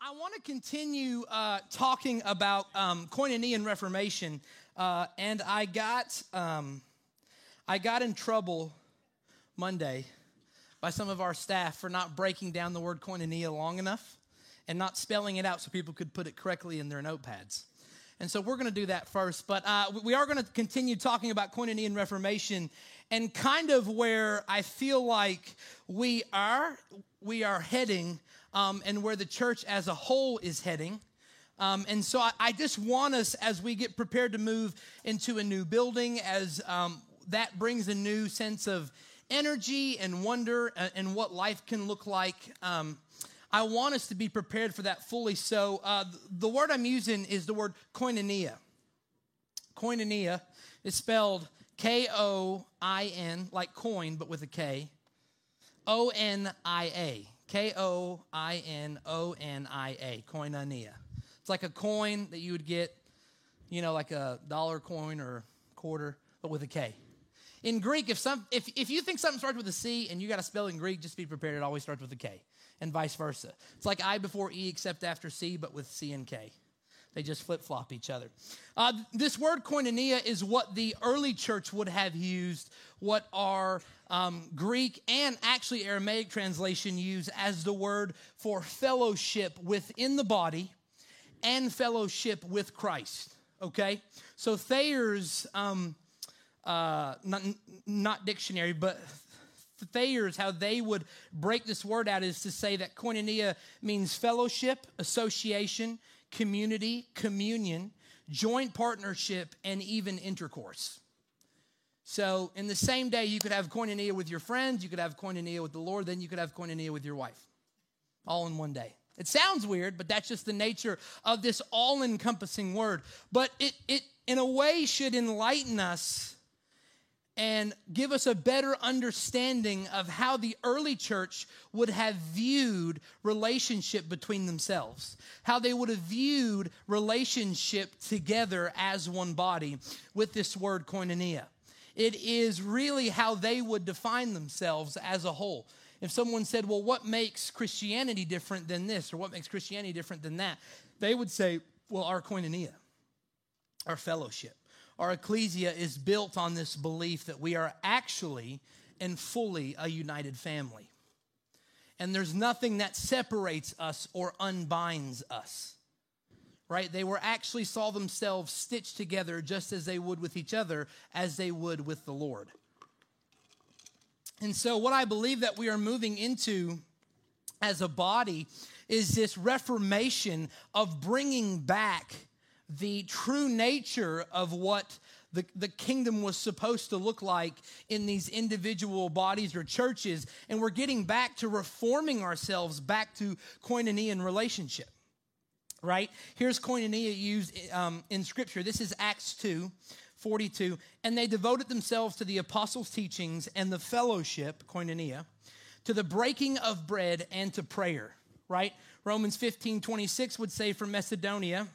I want to continue uh, talking about um, koinonia and Reformation, uh, and I got um, I got in trouble Monday by some of our staff for not breaking down the word koinonia long enough and not spelling it out so people could put it correctly in their notepads. And so we're going to do that first, but uh, we are going to continue talking about koinonia and Reformation, and kind of where I feel like we are we are heading um, and where the church as a whole is heading. Um, and so I, I, just want us, as we get prepared to move into a new building, as um, that brings a new sense of energy and wonder and, and what life can look like. Um, I want us to be prepared for that fully. So uh, the word I'm using is the word koinonia. Koinonia is spelled K O I N, like coin, but with a K. O N I A. K O I N O N I A, koinonia. It's like a coin that you would get, you know, like a dollar coin or quarter, but with a K. In Greek, if some if, if you think something starts with a C and you got to spell in Greek, just be prepared. It always starts with a K, and vice versa. It's like I before E except after C, but with C and K. They just flip flop each other. Uh, this word koinonia is what the early church would have used, what our um, Greek and actually Aramaic translation use as the word for fellowship within the body and fellowship with Christ. Okay? So Thayer's, um, uh, not, not dictionary, but Thayer's, how they would break this word out is to say that koinonia means fellowship, association, community, communion, joint partnership, and even intercourse. So, in the same day, you could have koinonia with your friends, you could have koinonia with the Lord, then you could have koinonia with your wife, all in one day. It sounds weird, but that's just the nature of this all encompassing word. But it, it, in a way, should enlighten us and give us a better understanding of how the early church would have viewed relationship between themselves, how they would have viewed relationship together as one body with this word koinonia. It is really how they would define themselves as a whole. If someone said, Well, what makes Christianity different than this, or what makes Christianity different than that? They would say, Well, our koinonia, our fellowship our ecclesia is built on this belief that we are actually and fully a united family. And there's nothing that separates us or unbinds us. Right? They were actually saw themselves stitched together just as they would with each other, as they would with the Lord. And so, what I believe that we are moving into as a body is this reformation of bringing back the true nature of what the, the kingdom was supposed to look like in these individual bodies or churches. And we're getting back to reforming ourselves back to koinonia relationship, right? Here's koinonia used um, in scripture. This is Acts 2 42. And they devoted themselves to the apostles' teachings and the fellowship, koinonia, to the breaking of bread and to prayer, right? Romans 15 26 would say from Macedonia,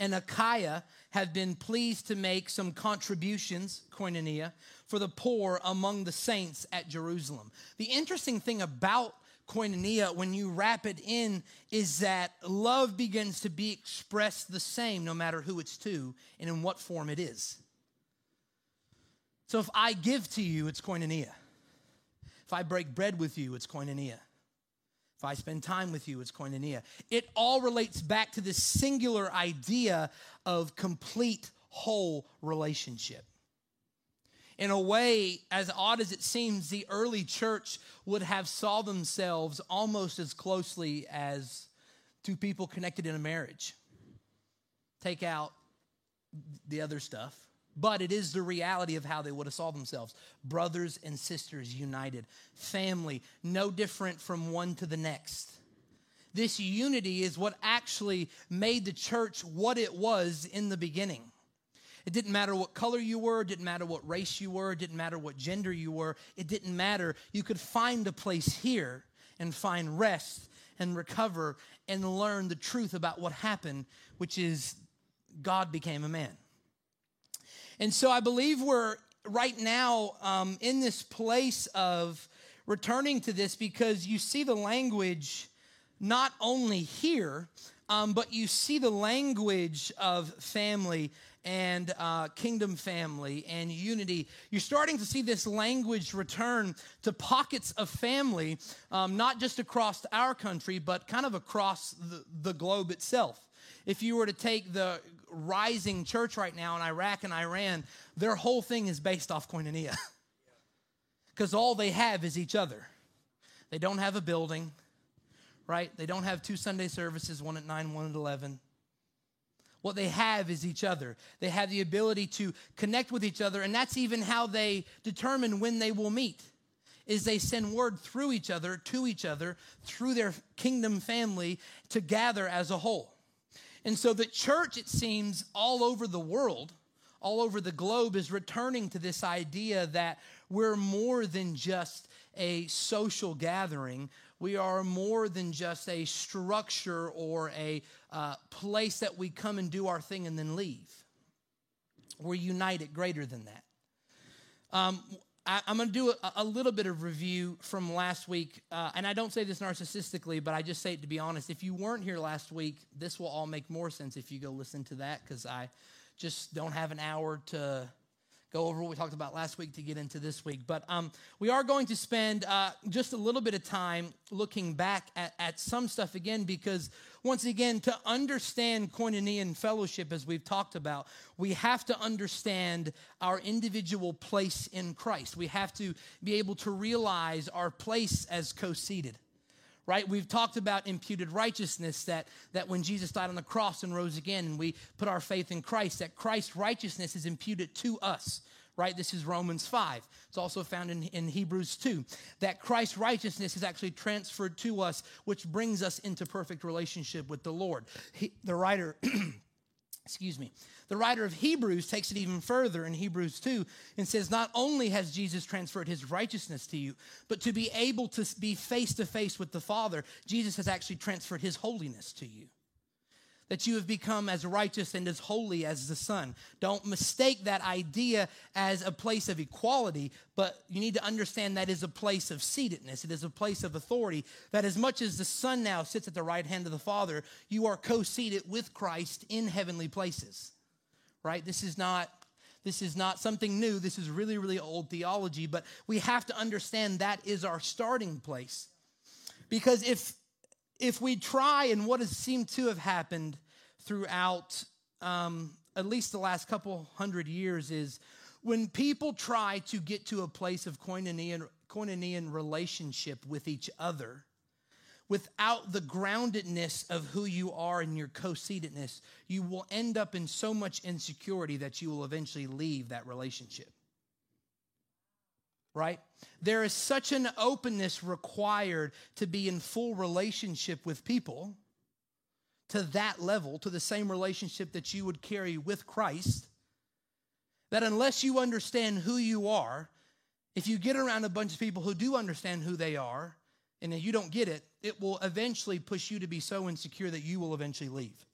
and Achaia have been pleased to make some contributions, koinonia, for the poor among the saints at Jerusalem. The interesting thing about koinonia, when you wrap it in, is that love begins to be expressed the same no matter who it's to and in what form it is. So if I give to you, it's koinonia. If I break bread with you, it's koinonia. If I spend time with you, it's koinonia. It all relates back to this singular idea of complete, whole relationship. In a way, as odd as it seems, the early church would have saw themselves almost as closely as two people connected in a marriage. Take out the other stuff but it is the reality of how they would have saw themselves brothers and sisters united, family, no different from one to the next. This unity is what actually made the church what it was in the beginning. It didn't matter what color you were, it didn't matter what race you were, it didn't matter what gender you were, it didn't matter. You could find a place here and find rest and recover and learn the truth about what happened, which is God became a man. And so I believe we're right now um, in this place of returning to this because you see the language not only here, um, but you see the language of family and uh, kingdom family and unity. You're starting to see this language return to pockets of family, um, not just across our country, but kind of across the, the globe itself. If you were to take the rising church right now in Iraq and Iran, their whole thing is based off koinonia. Because all they have is each other. They don't have a building, right? They don't have two Sunday services, one at 9, one at 11. What they have is each other. They have the ability to connect with each other, and that's even how they determine when they will meet. Is they send word through each other, to each other, through their kingdom family to gather as a whole. And so the church, it seems, all over the world, all over the globe, is returning to this idea that we're more than just a social gathering. We are more than just a structure or a uh, place that we come and do our thing and then leave. We're united greater than that. Um, I, am going to do a, a, little bit of review from last week. Uh, and I don't say this narcissistically, but I just say it to be honest. If you weren't here last week, this will all make more sense if you go listen to that because I just don't have an hour to go over what we talked about last week to get into this week. But um, we are going to spend uh, just a little bit of time looking back at, at some stuff again because, once again, to understand koinonia fellowship, as we've talked about, we have to understand our individual place in Christ. We have to be able to realize our place as co seated right? We've talked about imputed righteousness that, that when Jesus died on the cross and rose again and we put our faith in Christ, that Christ's righteousness is imputed to us, right? This is Romans 5. It's also found in, in Hebrews 2. That Christ's righteousness is actually transferred to us, which brings us into perfect relationship with the Lord. He, the writer, excuse me, the writer of Hebrews takes it even further in Hebrews 2 and says, Not only has Jesus transferred his righteousness to you, but to be able to be face to face with the Father, Jesus has actually transferred his holiness to you. That you have become as righteous and as holy as the Son. Don't mistake that idea as a place of equality, but you need to understand that is a place of seatedness. It is a place of authority. That as much as the Son now sits at the right hand of the Father, you are co seated with Christ in heavenly places right? This is not this is not something new. This is really, really old theology, but we have to understand that is our starting place. Because if if we try and what has seemed to have happened throughout um, at least the last couple hundred years is when people try to get to a place of koinonia, relationship with each other, without the groundedness of who you are and your co seatedness, you will end up in so much insecurity that you will eventually leave that relationship. Right? There is such an openness required to be in full relationship with people to that level, to the same relationship that you would carry with Christ, that unless you understand who you are, if you get around a bunch of people who do understand who they are, and you don't get it, it will eventually push you to be so insecure that you will eventually leave.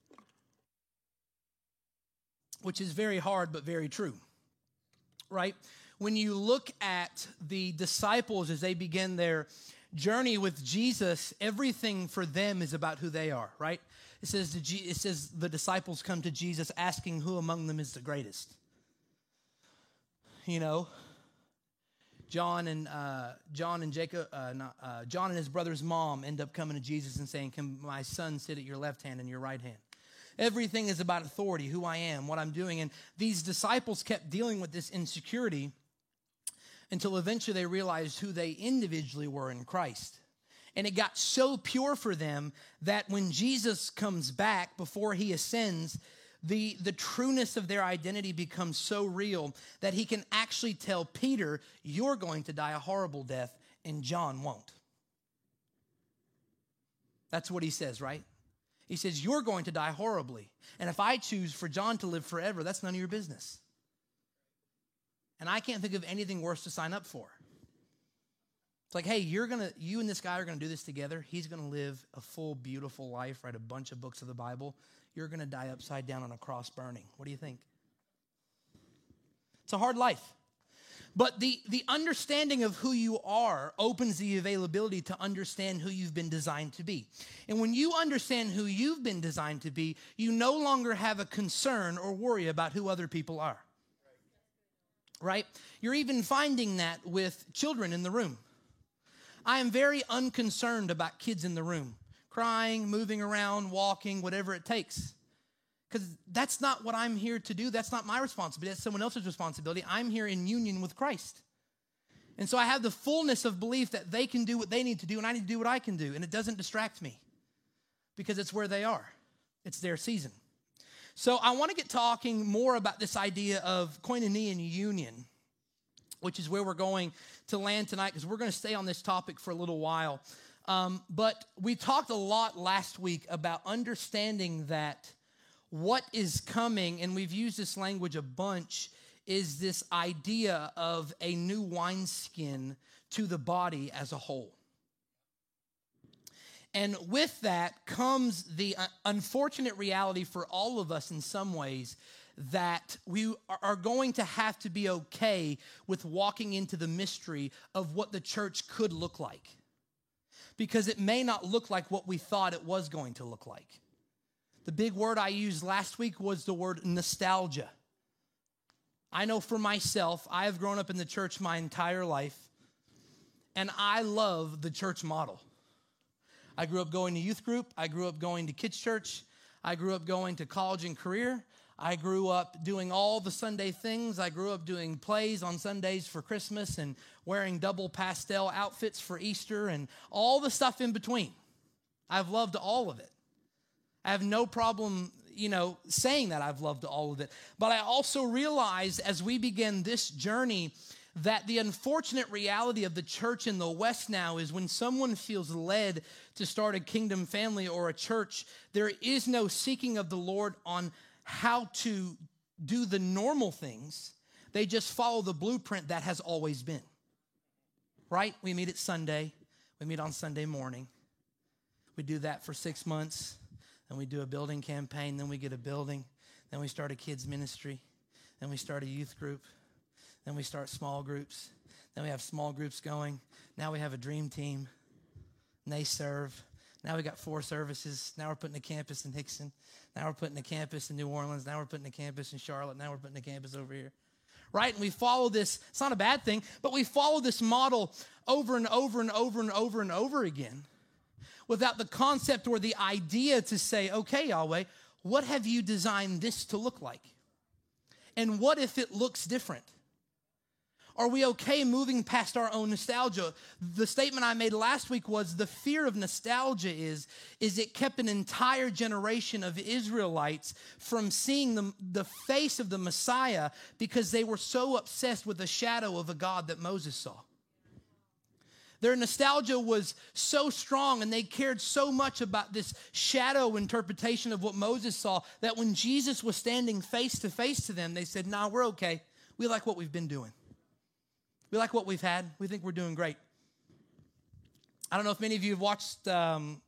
Which is very hard, but very true, right? When you look at the disciples as they begin their journey with Jesus, everything for them is about who they are, right? It says, the, it says the disciples come to Jesus asking who among them is the greatest. You know, John and uh, John and Jacob, uh, not, uh, John and his brother's mom end up coming to Jesus and saying, "Can my son sit at your left hand and your right hand?" Everything is about authority, who I am, what I'm doing, and these disciples kept dealing with this insecurity until eventually they realized who they individually were in Christ. And it got so pure for them that when Jesus comes back before he ascends, the, the trueness of their identity becomes so real that he can actually tell Peter, You're going to die a horrible death, and John won't. That's what he says, right? He says, You're going to die horribly. And if I choose for John to live forever, that's none of your business. And I can't think of anything worse to sign up for. It's like, hey, you're gonna, you and this guy are gonna do this together. He's gonna live a full, beautiful life, write a bunch of books of the Bible you're to die upside down on a cross burning. What do you think? It's a hard life. But the, the understanding of who you are opens the availability to understand who you've been designed to be. And when you understand who you've been designed to be, you no longer have a concern or worry about who other people are. Right? You're even finding that with children in the room. I am very unconcerned about kids in the room, crying, moving around, walking, whatever it takes because that's not what I'm here to do. That's not my responsibility. That's someone else's responsibility. I'm here in union with Christ. And so I have the fullness of belief that they can do what they need to do and I need to do what I can do. And it doesn't distract me because it's where they are, it's their season. So I want to get talking more about this idea of koinonia union, which is where we're going to land tonight because we're going to stay on this topic for a little while. Um, but we talked a lot last week about understanding that what is coming, and we've used this language a bunch, is this idea of a new wineskin to the body as a whole. And with that comes the uh, unfortunate reality for all of us in some ways that we are going to have to be okay with walking into the mystery of what the church could look like. Because it may not look like what we thought it was going to look like. The big word I used last week was the word nostalgia. I know for myself, I have grown up in the church my entire life, and I love the church model. I grew up going to youth group, I grew up going to kids' church, I grew up going to college and career. I grew up doing all the Sunday things. I grew up doing plays on Sundays for Christmas and wearing double pastel outfits for Easter and all the stuff in between. I've loved all of it. I have no problem, you know, saying that I've loved all of it. But I also realize as we begin this journey that the unfortunate reality of the church in the West now is when someone feels led to start a kingdom family or a church, there is no seeking of the Lord on how to do the normal things. They just follow the blueprint that has always been. Right? We meet at Sunday, we meet on Sunday morning. We do that for six months. Then we do a building campaign. Then we get a building. Then we start a kids' ministry. Then we start a youth group. Then we start small groups. Then we have small groups going. Now we have a dream team. They serve. Now we got four services. Now we're putting a campus in Hixson. Now we're putting a campus in New Orleans. Now we're putting a campus in Charlotte. Now we're putting a campus over here. Right? And we follow this. It's not a bad thing, but we follow this model over and over and over and over and over again without the concept or the idea to say, okay, Yahweh, what have you designed this to look like? And what if it looks different? Are we okay moving past our own nostalgia? The statement I made last week was the fear of nostalgia is, is it kept an entire generation of Israelites from seeing the, the face of the Messiah because they were so obsessed with the shadow of a God that Moses saw. Their nostalgia was so strong and they cared so much about this shadow interpretation of what Moses saw that when Jesus was standing face to face to them, they said, Nah, we're okay. We like what we've been doing. We like what we've had. We think we're doing great. I don't know if many of you have watched um,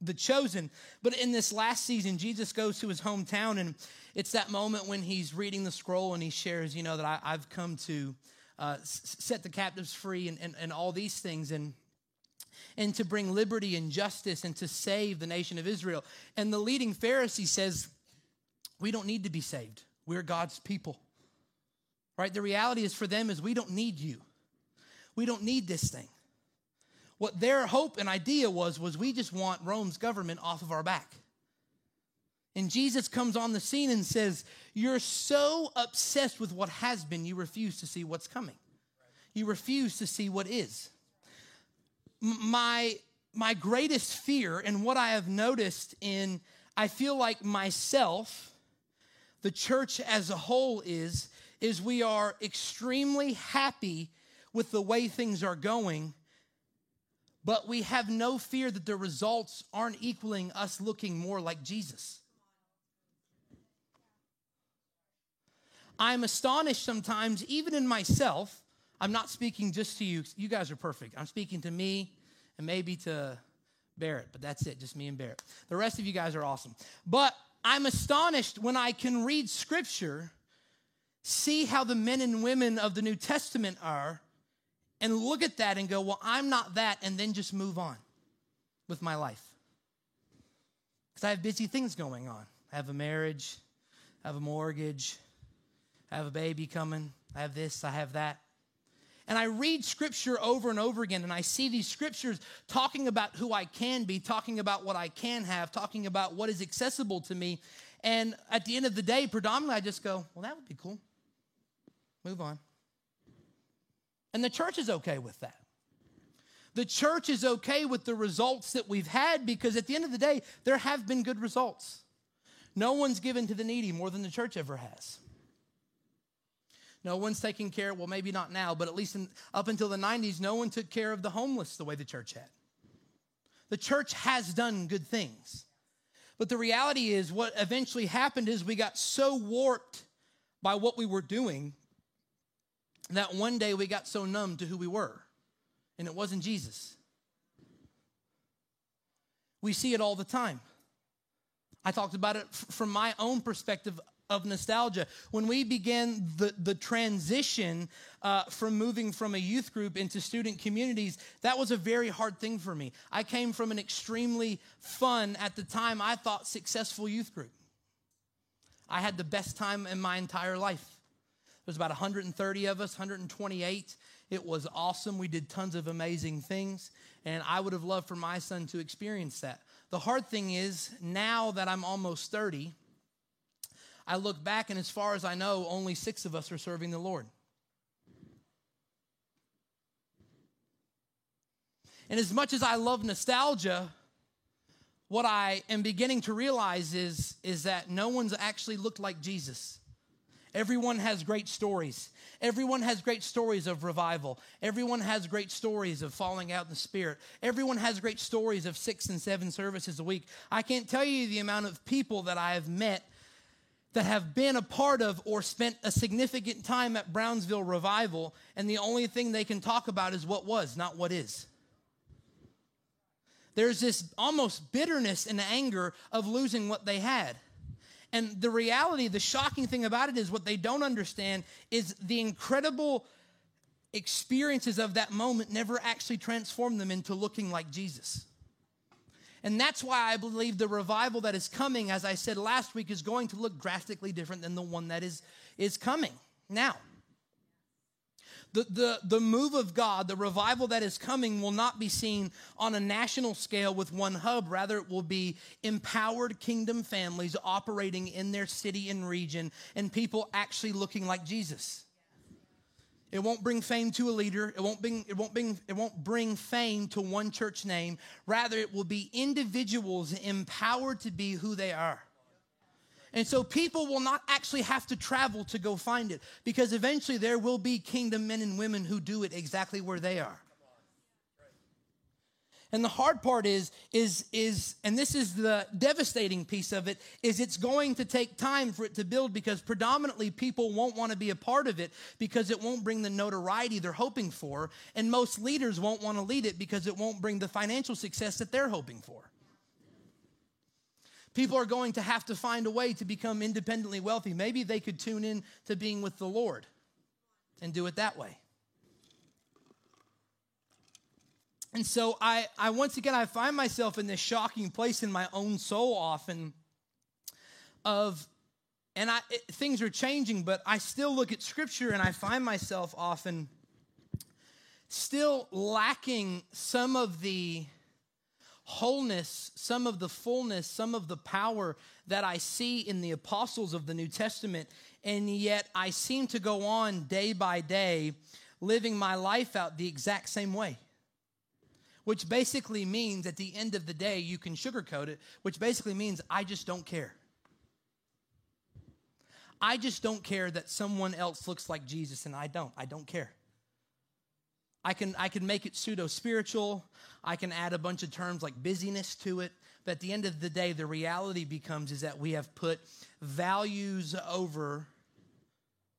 The Chosen, but in this last season, Jesus goes to his hometown, and it's that moment when he's reading the scroll and he shares, you know, that I, I've come to uh, set the captives free and, and, and all these things and and to bring liberty and justice and to save the nation of Israel. And the leading Pharisee says, We don't need to be saved. We're God's people. Right? The reality is for them is we don't need you. We don't need this thing. What their hope and idea was was we just want Rome's government off of our back. And Jesus comes on the scene and says, You're so obsessed with what has been, you refuse to see what's coming. You refuse to see what is. My, my greatest fear, and what I have noticed in, I feel like myself, the church as a whole is, is we are extremely happy with the way things are going, but we have no fear that the results aren't equaling us looking more like Jesus. I'm astonished sometimes, even in myself. I'm not speaking just to you. You guys are perfect. I'm speaking to me and maybe to Barrett, but that's it, just me and Barrett. The rest of you guys are awesome. But I'm astonished when I can read scripture see how the men and women of the New Testament are and look at that and go, well, I'm not that, and then just move on with my life. Because I have busy things going on. I have a marriage, I have a mortgage, I have a baby coming, I have this, I have that. And I read scripture over and over again, and I see these scriptures talking about who I can be, talking about what I can have, talking about what is accessible to me. And at the end of the day, predominantly, I just go, well, that would be cool. Move on. And the church is okay with that. The church is okay with the results that we've had because at the end of the day, there have been good results. No one's given to the needy more than the church ever has. No one's taking care, well, maybe not now, but at least in, up until the 90s, no one took care of the homeless the way the church had. The church has done good things. But the reality is, what eventually happened is we got so warped by what we were doing that one day we got so numb to who we were, and it wasn't Jesus. We see it all the time. I talked about it f- from my own perspective of nostalgia. When we began the, the transition uh, from moving from a youth group into student communities, that was a very hard thing for me. I came from an extremely fun, at the time, I thought successful youth group. I had the best time in my entire life. Was about 130 of us, 128. It was awesome. We did tons of amazing things, and I would have loved for my son to experience that. The hard thing is, now that I'm almost 30, I look back, and as far as I know, only six of us are serving the Lord. And as much as I love nostalgia, what I am beginning to realize is, is that no one's actually looked like Jesus. Everyone has great stories. Everyone has great stories of revival. Everyone has great stories of falling out in the spirit. Everyone has great stories of six and seven services a week. I can't tell you the amount of people that I have met that have been a part of or spent a significant time at Brownsville Revival, and the only thing they can talk about is what was, not what is. There's this almost bitterness and anger of losing what they had. And the reality, the shocking thing about it is what they don't understand is the incredible experiences of that moment never actually transformed them into looking like Jesus. And that's why I believe the revival that is coming, as I said last week, is going to look drastically different than the one that is, is coming now. The, the, the move of God, the revival that is coming, will not be seen on a national scale with one hub. Rather, it will be empowered kingdom families operating in their city and region and people actually looking like Jesus. It won't bring fame to a leader. It won't bring, it won't bring, it won't bring fame to one church name. Rather, it will be individuals empowered to be who they are. And so people will not actually have to travel to go find it because eventually there will be kingdom men and women who do it exactly where they are. And the hard part is, is, is, and this is the devastating piece of it, is it's going to take time for it to build because predominantly people won't want to be a part of it because it won't bring the notoriety they're hoping for. And most leaders won't want to lead it because it won't bring the financial success that they're hoping for. People are going to have to find a way to become independently wealthy. Maybe they could tune in to being with the Lord and do it that way. And so I, I once again, I find myself in this shocking place in my own soul often of, and I, it, things are changing, but I still look at scripture and I find myself often still lacking some of the wholeness, some of the fullness, some of the power that I see in the apostles of the New Testament. And yet I seem to go on day by day living my life out the exact same way which basically means at the end of the day, you can sugarcoat it, which basically means I just don't care. I just don't care that someone else looks like Jesus and I don't. I don't care. I can, I can make it pseudo spiritual. I can add a bunch of terms like busyness to it. But at the end of the day, the reality becomes is that we have put values over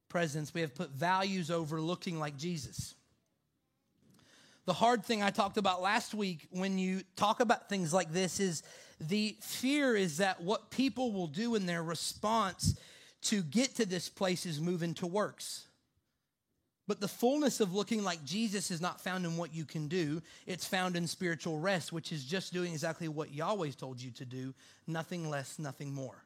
presence. We have put values over looking like Jesus. The hard thing I talked about last week when you talk about things like this is the fear is that what people will do in their response to get to this place is move into works. But the fullness of looking like Jesus is not found in what you can do. It's found in spiritual rest, which is just doing exactly what Yahweh's told you to do, nothing less, nothing more.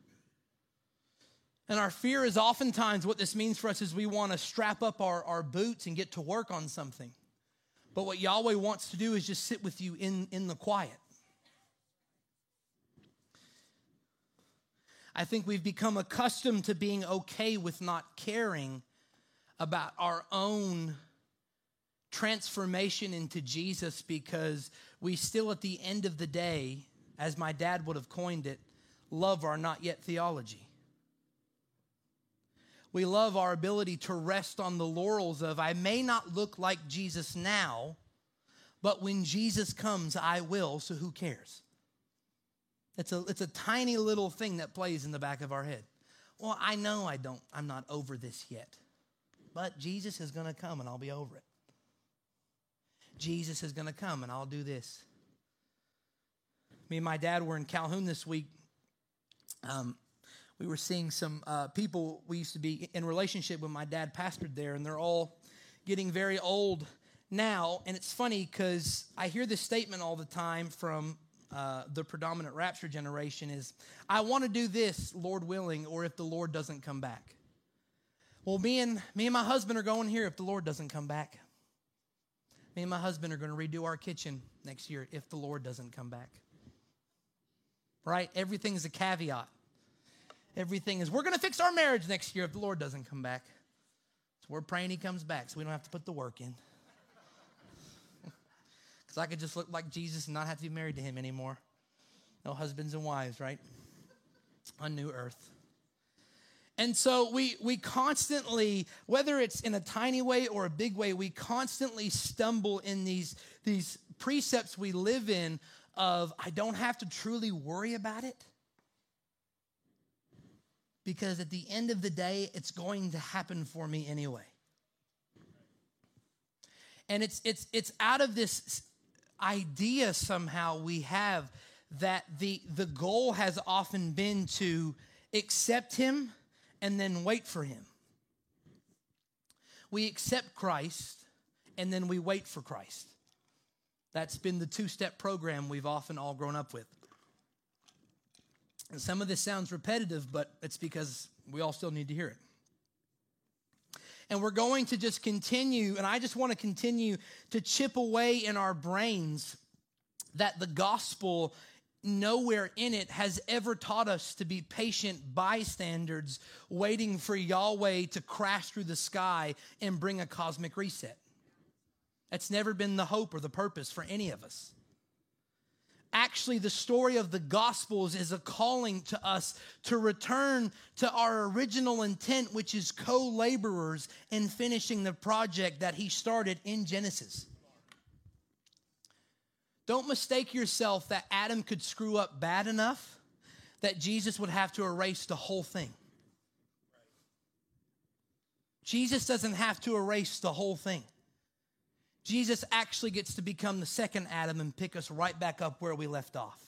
And our fear is oftentimes what this means for us is we want to strap up our, our boots and get to work on something. But what Yahweh wants to do is just sit with you in, in the quiet. I think we've become accustomed to being okay with not caring about our own transformation into Jesus because we still, at the end of the day, as my dad would have coined it, love our not yet theology. We love our ability to rest on the laurels of, I may not look like Jesus now, but when Jesus comes, I will, so who cares? It's a, it's a tiny little thing that plays in the back of our head. Well, I know I don't, I'm not over this yet. But Jesus is going to come and I'll be over it. Jesus is going to come and I'll do this. Me and my dad were in Calhoun this week. Um, we were seeing some uh, people we used to be in relationship with. My dad pastored there, and they're all getting very old now. And it's funny because I hear this statement all the time from uh, the predominant rapture generation is, I want to do this, Lord willing, or if the Lord doesn't come back. Well, me and me and my husband are going here if the Lord doesn't come back. Me and my husband are going to redo our kitchen next year if the Lord doesn't come back. Right? Everything is a caveat. Everything is, we're going to fix our marriage next year if the Lord doesn't come back. So we're praying he comes back so we don't have to put the work in. Because I could just look like Jesus and not have to be married to him anymore. No husbands and wives, right? On new earth. And so we we constantly, whether it's in a tiny way or a big way, we constantly stumble in these, these precepts we live in of I don't have to truly worry about it. Because at the end of the day, it's going to happen for me anyway. And it's it's it's out of this idea somehow we have that the, the goal has often been to accept Him and then wait for Him. We accept Christ and then we wait for Christ. That's been the two step program we've often all grown up with. And some of this sounds repetitive, but it's because we all still need to hear it. And we're going to just continue, and I just want to continue to chip away in our brains that the gospel nowhere in it has ever taught us to be patient bystanders waiting for Yahweh to crash through the sky and bring a cosmic reset. That's never been the hope or the purpose for any of us actually the story of the Gospels is a calling to us to return to our original intent, which is co laborers in finishing the project that he started in Genesis. Don't mistake yourself that Adam could screw up bad enough that Jesus would have to erase the whole thing. Jesus doesn't have to erase the whole thing. Jesus actually gets to become the second Adam and pick us right back up where we left off,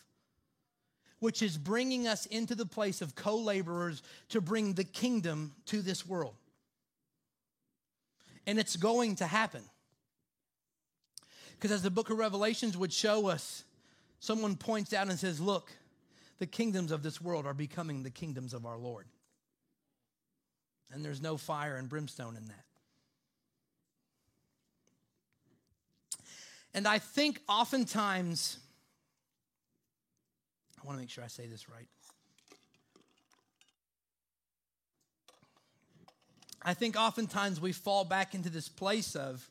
which is bringing us into the place of co laborers to bring the kingdom to this world. And it's going to happen. Because as the book of Revelations would show us, someone points out and says, Look, the kingdoms of this world are becoming the kingdoms of our Lord. And there's no fire and brimstone in that. And I think oftentimes, I want to make sure I say this right. I think oftentimes we fall back into this place of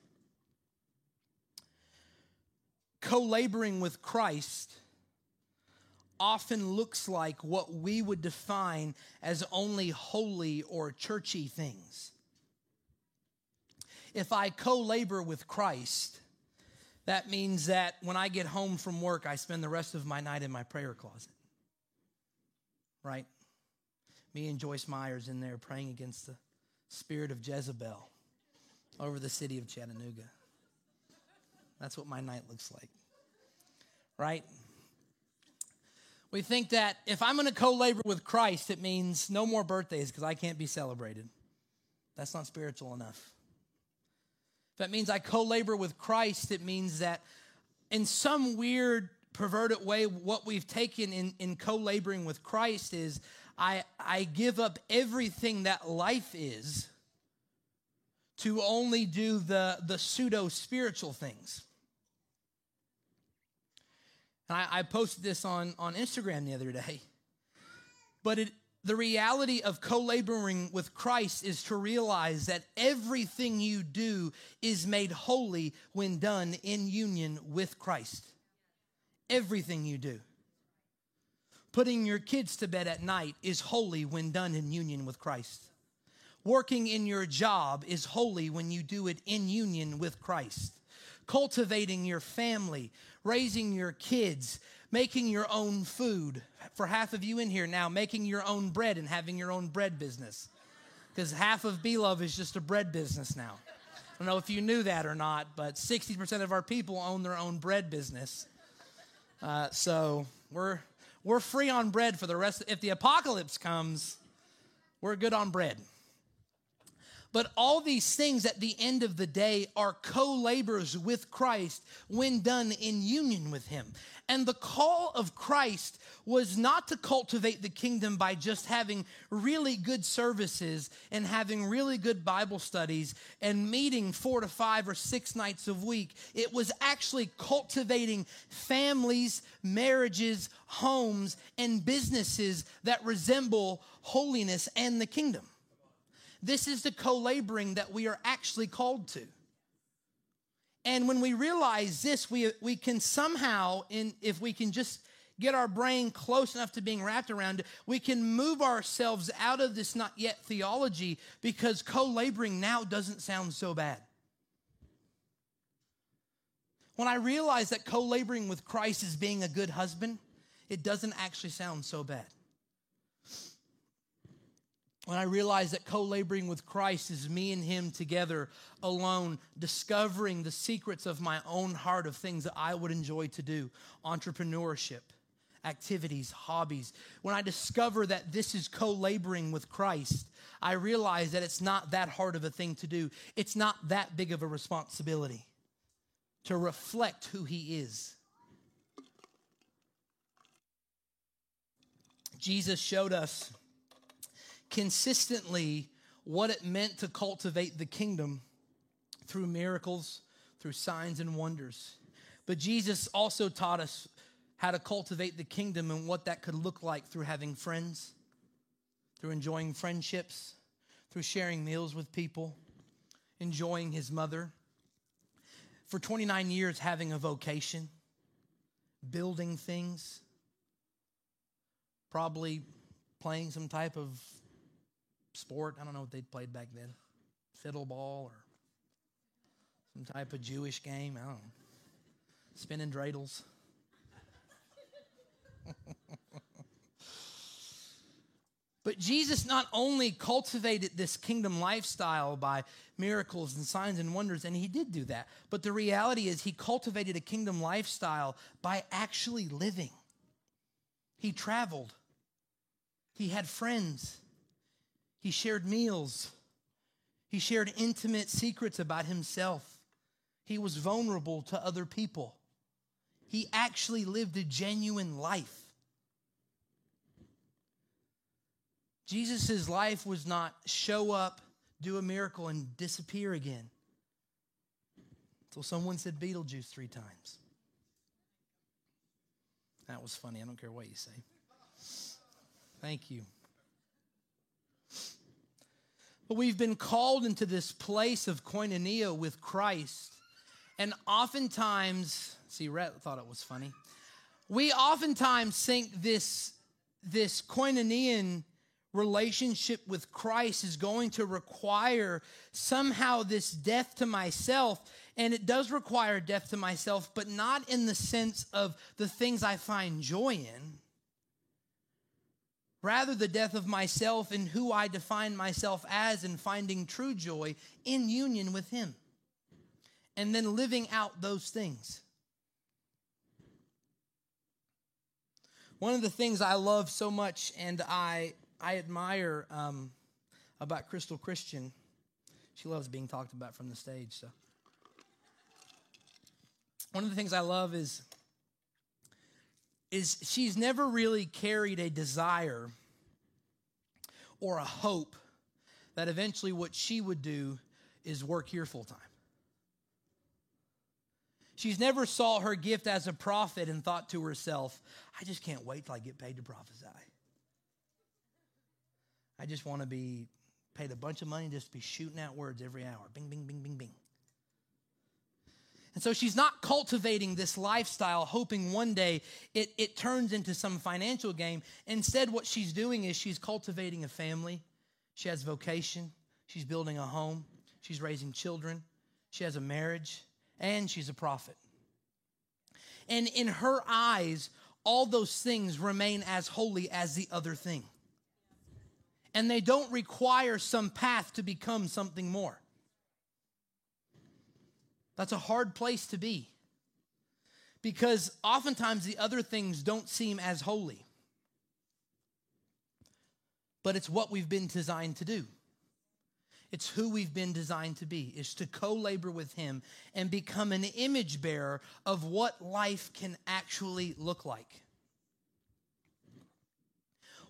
co laboring with Christ often looks like what we would define as only holy or churchy things. If I co labor with Christ, that means that when I get home from work, I spend the rest of my night in my prayer closet. Right? Me and Joyce Myers in there praying against the spirit of Jezebel over the city of Chattanooga. That's what my night looks like. Right? We think that if I'm going to co labor with Christ, it means no more birthdays because I can't be celebrated. That's not spiritual enough. If that means I co labor with Christ, it means that in some weird, perverted way, what we've taken in, in co laboring with Christ is I, I give up everything that life is to only do the, the pseudo spiritual things. And I, I posted this on, on Instagram the other day. But it, the reality of co laboring with Christ is to realize that everything you do is made holy when done in union with Christ. Everything you do. Putting your kids to bed at night is holy when done in union with Christ. Working in your job is holy when you do it in union with Christ. Cultivating your family, raising your kids, making your own food. For half of you in here now, making your own bread and having your own bread business. Because half of Be Love is just a bread business now. I don't know if you knew that or not, but 60% of our people own their own bread business. Uh, so we're we're free on bread for the rest. If the apocalypse comes, we're good on bread. But all these things at the end of the day are co laborers with Christ when done in union with Him. And the call of Christ was not to cultivate the kingdom by just having really good services and having really good Bible studies and meeting four to five or six nights a week. It was actually cultivating families, marriages, homes, and businesses that resemble holiness and the kingdom. This is the co laboring that we are actually called to. And when we realize this, we, we can somehow, in, if we can just get our brain close enough to being wrapped around it, we can move ourselves out of this not yet theology because co laboring now doesn't sound so bad. When I realize that co laboring with Christ is being a good husband, it doesn't actually sound so bad when I realized that co laboring with Christ is me and Him together alone, discovering the secrets of my own heart of things that I would enjoy to do entrepreneurship, activities, hobbies. When I discover that this is co laboring with Christ, I realize that it's not that hard of a thing to do. It's not that big of a responsibility to reflect who He is. Jesus showed us consistently what it meant to cultivate the kingdom through miracles, through signs and wonders. But Jesus also taught us how to cultivate the kingdom and what that could look like through having friends, through enjoying friendships, through sharing meals with people, enjoying his mother. For 29 years, having a vocation, building things, probably playing some type of sport. I don't know what they played back then. Fiddle ball or some type of Jewish game. I don't know. Spinning dreidels. but Jesus not only cultivated this kingdom lifestyle by miracles and signs and wonders, and he did do that, but the reality is he cultivated a kingdom lifestyle by actually living. He traveled, he had friends, he shared meals. He shared intimate secrets about himself. He was vulnerable to other people. He actually lived a genuine life. Jesus' life was not show up, do a miracle, and disappear again. Until someone said Beetlejuice three times. That was funny. I don't care what you say. Thank you. But we've been called into this place of koinonia with Christ. And oftentimes, see, Rhett thought it was funny. We oftentimes think this, this koinonian relationship with Christ is going to require somehow this death to myself. And it does require death to myself, but not in the sense of the things I find joy in Rather, the death of myself and who I define myself as and finding true joy in union with Him. And then living out those things. One of the things I love so much and I, I admire um, about Crystal Christian, she loves being talked about from the stage. So, one of the things I love is is she's never really carried a desire or a hope that eventually what she would do is work here full time. She's never saw her gift as a prophet and thought to herself, I just can't wait till I get paid to prophesy. I just want to be paid a bunch of money just to be shooting out words every hour. Bing, bing, bing, bing, bing. And so she's not cultivating this lifestyle, hoping one day it, it turns into some financial game. Instead, what she's doing is she's cultivating a family. She has vocation. She's building a home. She's raising children. She has a marriage. And she's a prophet. And in her eyes, all those things remain as holy as the other thing. And they don't require some path to become something more. That's a hard place to be because oftentimes the other things don't seem as holy. But it's what we've been designed to do. It's who we've been designed to be, is to co labor with Him and become an image bearer of what life can actually look like.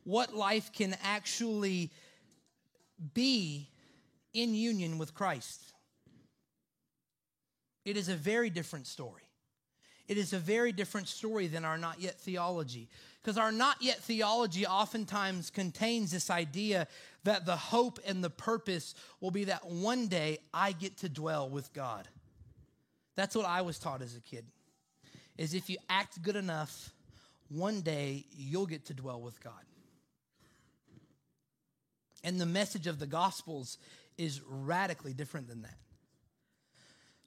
What life can actually be in union with Christ. It is a very different story. It is a very different story than our not yet theology. Because our not yet theology oftentimes contains this idea that the hope and the purpose will be that one day I get to dwell with God. That's what I was taught as a kid. Is if you act good enough, one day you'll get to dwell with God. And the message of the Gospels is radically different than that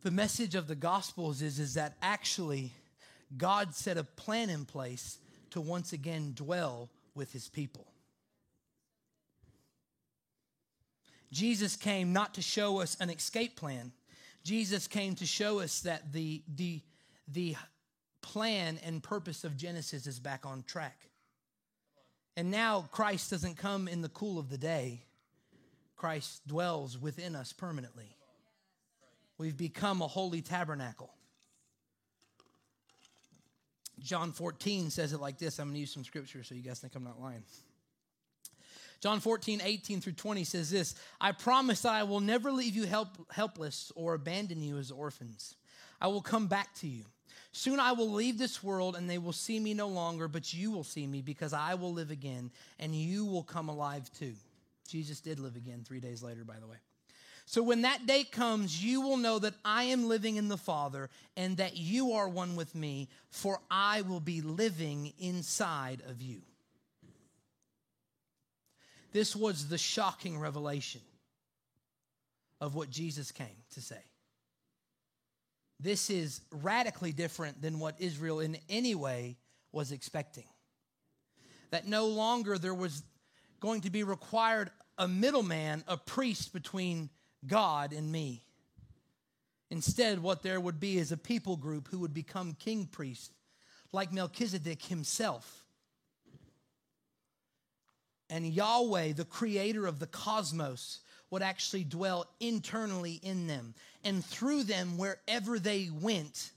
the message of the Gospels is, is that actually God set a plan in place to once again dwell with his people. Jesus came not to show us an escape plan. Jesus came to show us that the, the, the plan and purpose of Genesis is back on track. And now Christ doesn't come in the cool of the day, Christ dwells within us permanently. We've become a holy tabernacle. John 14 says it like this. I'm going to use some scripture so you guys think I'm not lying. John 14, 18 through 20 says this I promise that I will never leave you help, helpless or abandon you as orphans. I will come back to you. Soon I will leave this world and they will see me no longer, but you will see me because I will live again and you will come alive too. Jesus did live again three days later, by the way. So when that day comes, you will know that I am living in the Father and that you are one with me, for I will be living inside of you. This was the shocking revelation of what Jesus came to say. This is radically different than what Israel in any way was expecting. That no longer there was going to be required a middleman, a priest between God and me. Instead, what there would be is a people group who would become king priests, like Melchizedek himself. And Yahweh, the creator of the cosmos, would actually dwell internally in them. And through them, wherever they went,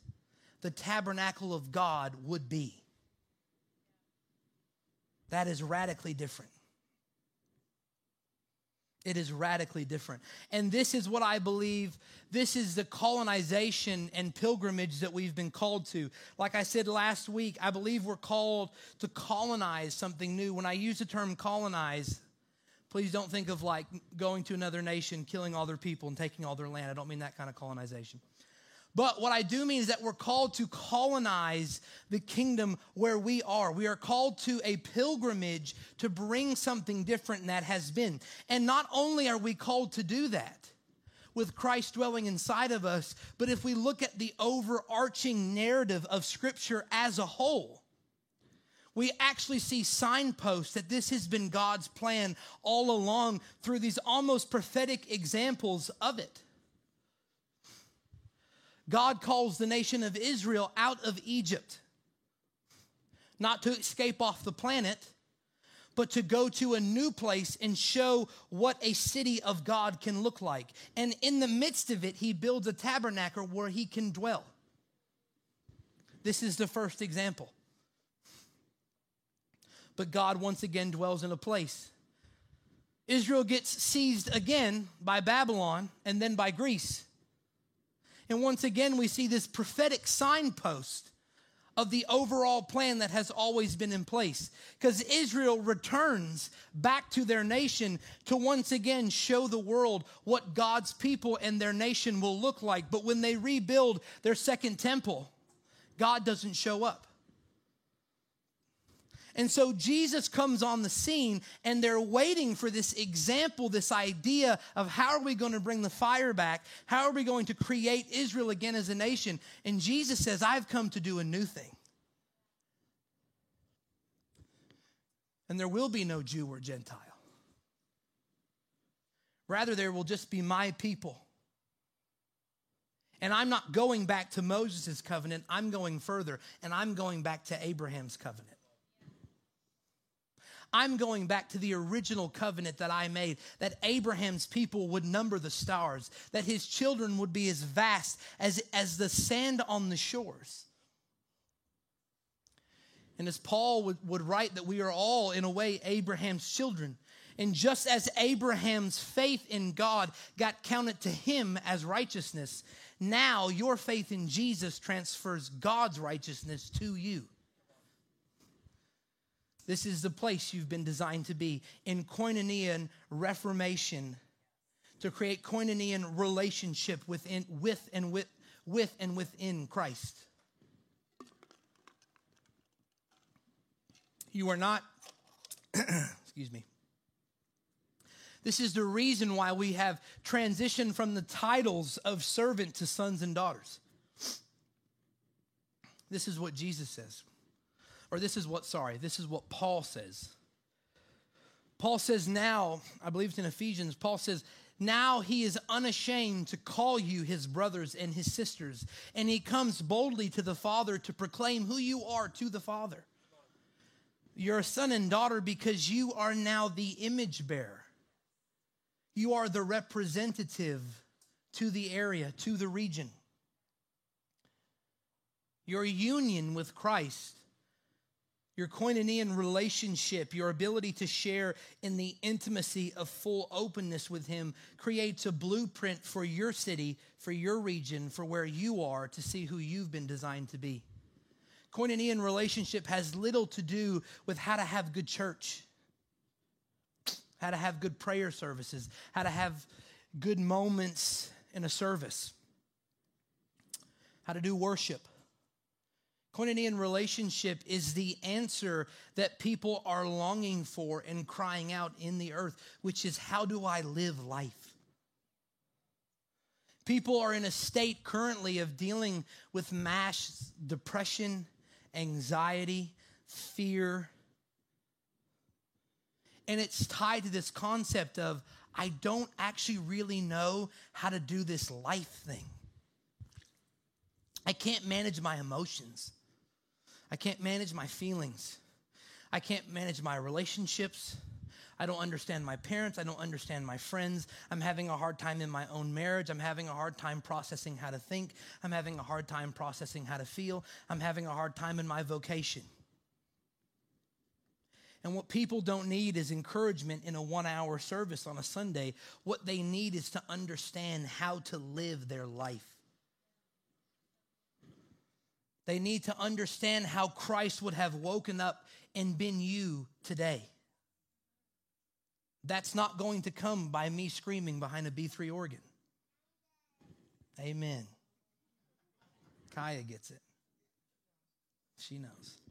the tabernacle of God would be. That is radically different. It is radically different. And this is what I believe this is the colonization and pilgrimage that we've been called to. Like I said last week, I believe we're called to colonize something new. When I use the term colonize, please don't think of like going to another nation, killing all their people, and taking all their land. I don't mean that kind of colonization. But what I do mean is that we're called to colonize the kingdom where we are. We are called to a pilgrimage to bring something different that has been. And not only are we called to do that with Christ dwelling inside of us, but if we look at the overarching narrative of Scripture as a whole, we actually see signposts that this has been God's plan all along through these almost prophetic examples of it. God calls the nation of Israel out of Egypt. not to escape off the planet, but to go to a new place and show what a city of God can look like. And in the midst of it, he builds a tabernacle where he can dwell. This is the first example. But God once again dwells in a place. Israel gets seized again by Babylon and then by Greece. And once again, we see this prophetic signpost of the overall plan that has always been in place. Because Israel returns back to their nation to once again show the world what God's people and their nation will look like. But when they rebuild their second temple, God doesn't show up. And so Jesus comes on the scene and they're waiting for this example, this idea of how are we going to bring the fire back? How are we going to create Israel again as a nation? And Jesus says, I've come to do a new thing. And there will be no Jew or Gentile. Rather, there will just be my people. And I'm not going back to Moses' covenant, I'm going further, and I'm going back to Abraham's covenant. I'm going back to the original covenant that I made that Abraham's people would number the stars, that his children would be as vast as, as the sand on the shores. And as Paul would, would write, that we are all, in a way, Abraham's children. And just as Abraham's faith in God got counted to him as righteousness, now your faith in Jesus transfers God's righteousness to you. This is the place you've been designed to be in koinonia reformation, to create koinonia relationship within, with and with, with and within Christ. You are not, excuse me. This is the reason why we have transitioned from the titles of servant to sons and daughters. This is what Jesus says or this is what, sorry, this is what Paul says. Paul says now, I believe it's in Ephesians, Paul says, now he is unashamed to call you his brothers and his sisters. And he comes boldly to the Father to proclaim who you are to the Father. You're a son and daughter because you are now the image bearer. You are the representative to the area, to the region. Your union with Christ your koinonian relationship, your ability to share in the intimacy of full openness with Him creates a blueprint for your city, for your region, for where you are to see who you've been designed to be. Koinonian relationship has little to do with how to have good church, how to have good prayer services, how to have good moments in a service, how to do worship. Koinonian relationship is the answer that people are longing for and crying out in the earth, which is how do I live life? People are in a state currently of dealing with mass depression, anxiety, fear. And it's tied to this concept of I don't actually really know how to do this life thing. I can't manage my emotions. I can't manage my feelings. I can't manage my relationships. I don't understand my parents. I don't understand my friends. I'm having a hard time in my own marriage. I'm having a hard time processing how to think. I'm having a hard time processing how to feel. I'm having a hard time in my vocation. And what people don't need is encouragement in a one hour service on a Sunday. What they need is to understand how to live their life. They need to understand how Christ would have woken up and been you today. That's not going to come by me screaming behind a B3 organ. Amen. Kaya gets it. She knows.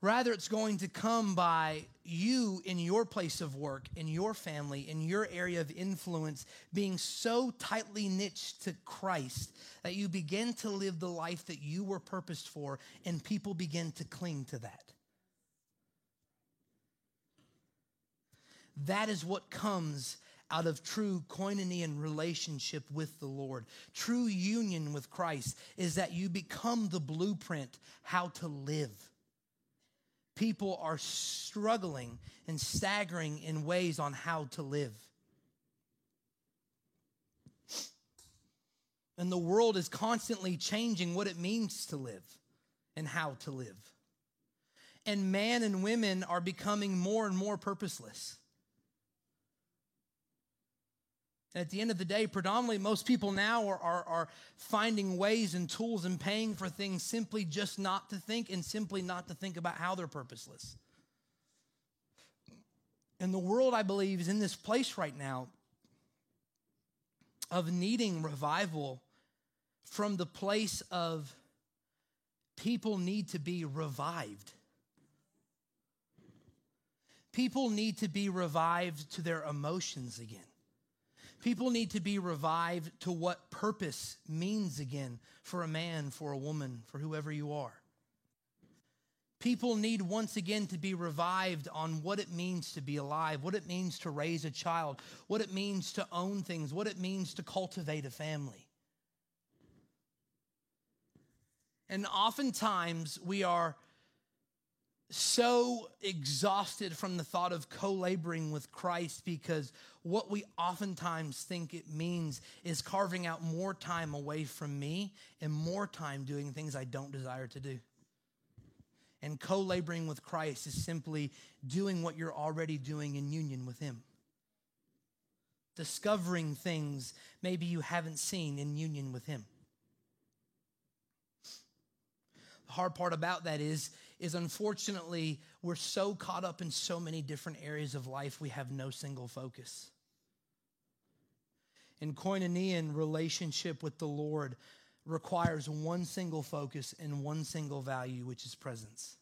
Rather, it's going to come by you in your place of work, in your family, in your area of influence, being so tightly niched to Christ that you begin to live the life that you were purposed for, and people begin to cling to that. That is what comes out of true koinonia relationship with the Lord. True union with Christ is that you become the blueprint how to live. People are struggling and staggering in ways on how to live. And the world is constantly changing what it means to live and how to live. And man and women are becoming more and more purposeless. At the end of the day, predominantly most people now are, are, are, finding ways and tools and paying for things simply just not to think and simply not to think about how they're purposeless. And the world, I believe, is in this place right now of needing revival from the place of people need to be revived. People need to be revived to their emotions again. People need to be revived to what purpose means again for a man, for a woman, for whoever you are. People need once again to be revived on what it means to be alive, what it means to raise a child, what it means to own things, what it means to cultivate a family. And oftentimes we are so exhausted from the thought of co laboring with Christ because what we oftentimes think it means is carving out more time away from me and more time doing things I don't desire to do. And co laboring with Christ is simply doing what you're already doing in union with Him. Discovering things maybe you haven't seen in union with Him. The hard part about that is, is unfortunately, we're so caught up in so many different areas of life, we have no single focus. In koinonia, relationship with the Lord requires one single focus and one single value, which is presence.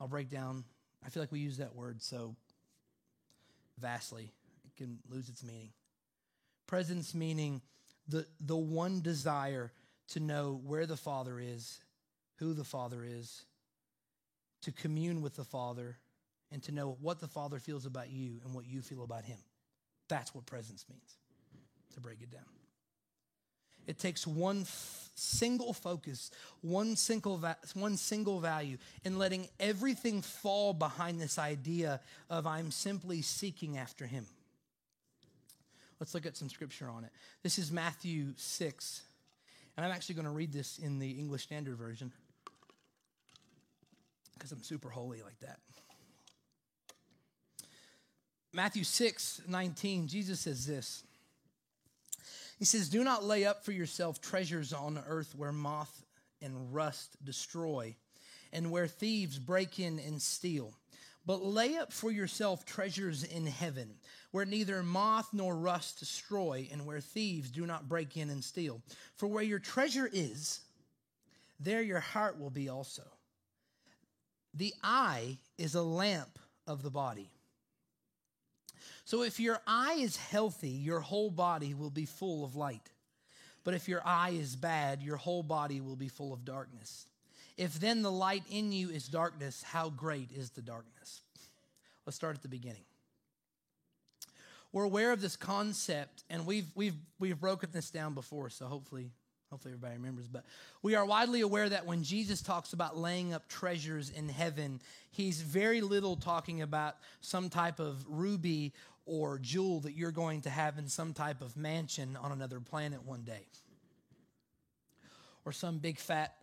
I'll break down. I feel like we use that word so vastly, it can lose its meaning. Presence meaning the, the one desire to know where the Father is, who the Father is, to commune with the Father, and to know what the Father feels about you and what you feel about Him. That's what presence means, to break it down. It takes one f- single focus, one single, va- one single value, in letting everything fall behind this idea of I'm simply seeking after Him. Let's look at some scripture on it. This is Matthew 6, and I'm actually going to read this in the English Standard Version because I'm super holy like that. Matthew 6 19, Jesus says this. He says, Do not lay up for yourself treasures on earth where moth and rust destroy, and where thieves break in and steal. But lay up for yourself treasures in heaven, where neither moth nor rust destroy, and where thieves do not break in and steal. For where your treasure is, there your heart will be also. The eye is a lamp of the body. So if your eye is healthy, your whole body will be full of light. But if your eye is bad, your whole body will be full of darkness. If then the light in you is darkness, how great is the darkness? Let's start at the beginning. We're aware of this concept, and we've we've we've broken this down before, so hopefully hopefully everybody remembers. But we are widely aware that when Jesus talks about laying up treasures in heaven, he's very little talking about some type of ruby or jewel that you're going to have in some type of mansion on another planet one day, or some big fat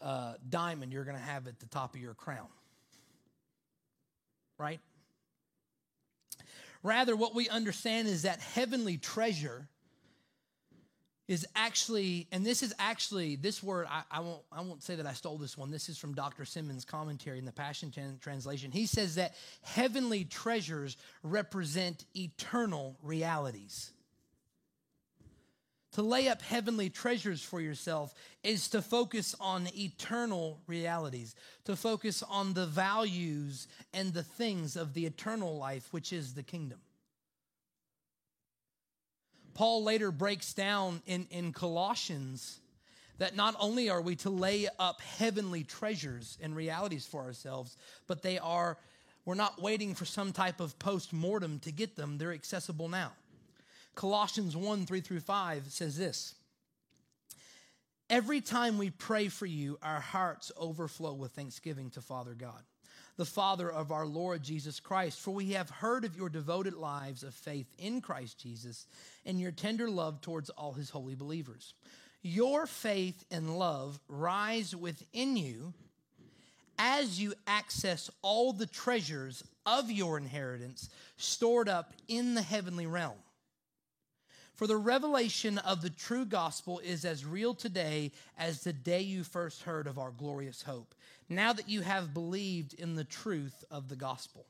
uh, diamond you're going to have at the top of your crown. Right? Rather, what we understand is that heavenly treasure is actually, and this is actually, this word, I, I, won't, I won't say that I stole this one. This is from Dr. Simmons' commentary in the Passion Translation. He says that heavenly treasures represent eternal realities. To lay up heavenly treasures for yourself is to focus on eternal realities, to focus on the values and the things of the eternal life, which is the kingdom. Paul later breaks down in, in Colossians that not only are we to lay up heavenly treasures and realities for ourselves, but they are We're not waiting for some type of post mortem to get them, they're accessible now. Colossians 1 3 through 5 says this Every time we pray for you, our hearts overflow with thanksgiving to Father God, the Father of our Lord Jesus Christ. For we have heard of your devoted lives of faith in Christ Jesus and your tender love towards all his holy believers. Your faith and love rise within you as you access all the treasures of your inheritance stored up in the heavenly realm. For the revelation of the true gospel is as real today as the day you first heard of our glorious hope, now that you have believed in the truth of the gospel.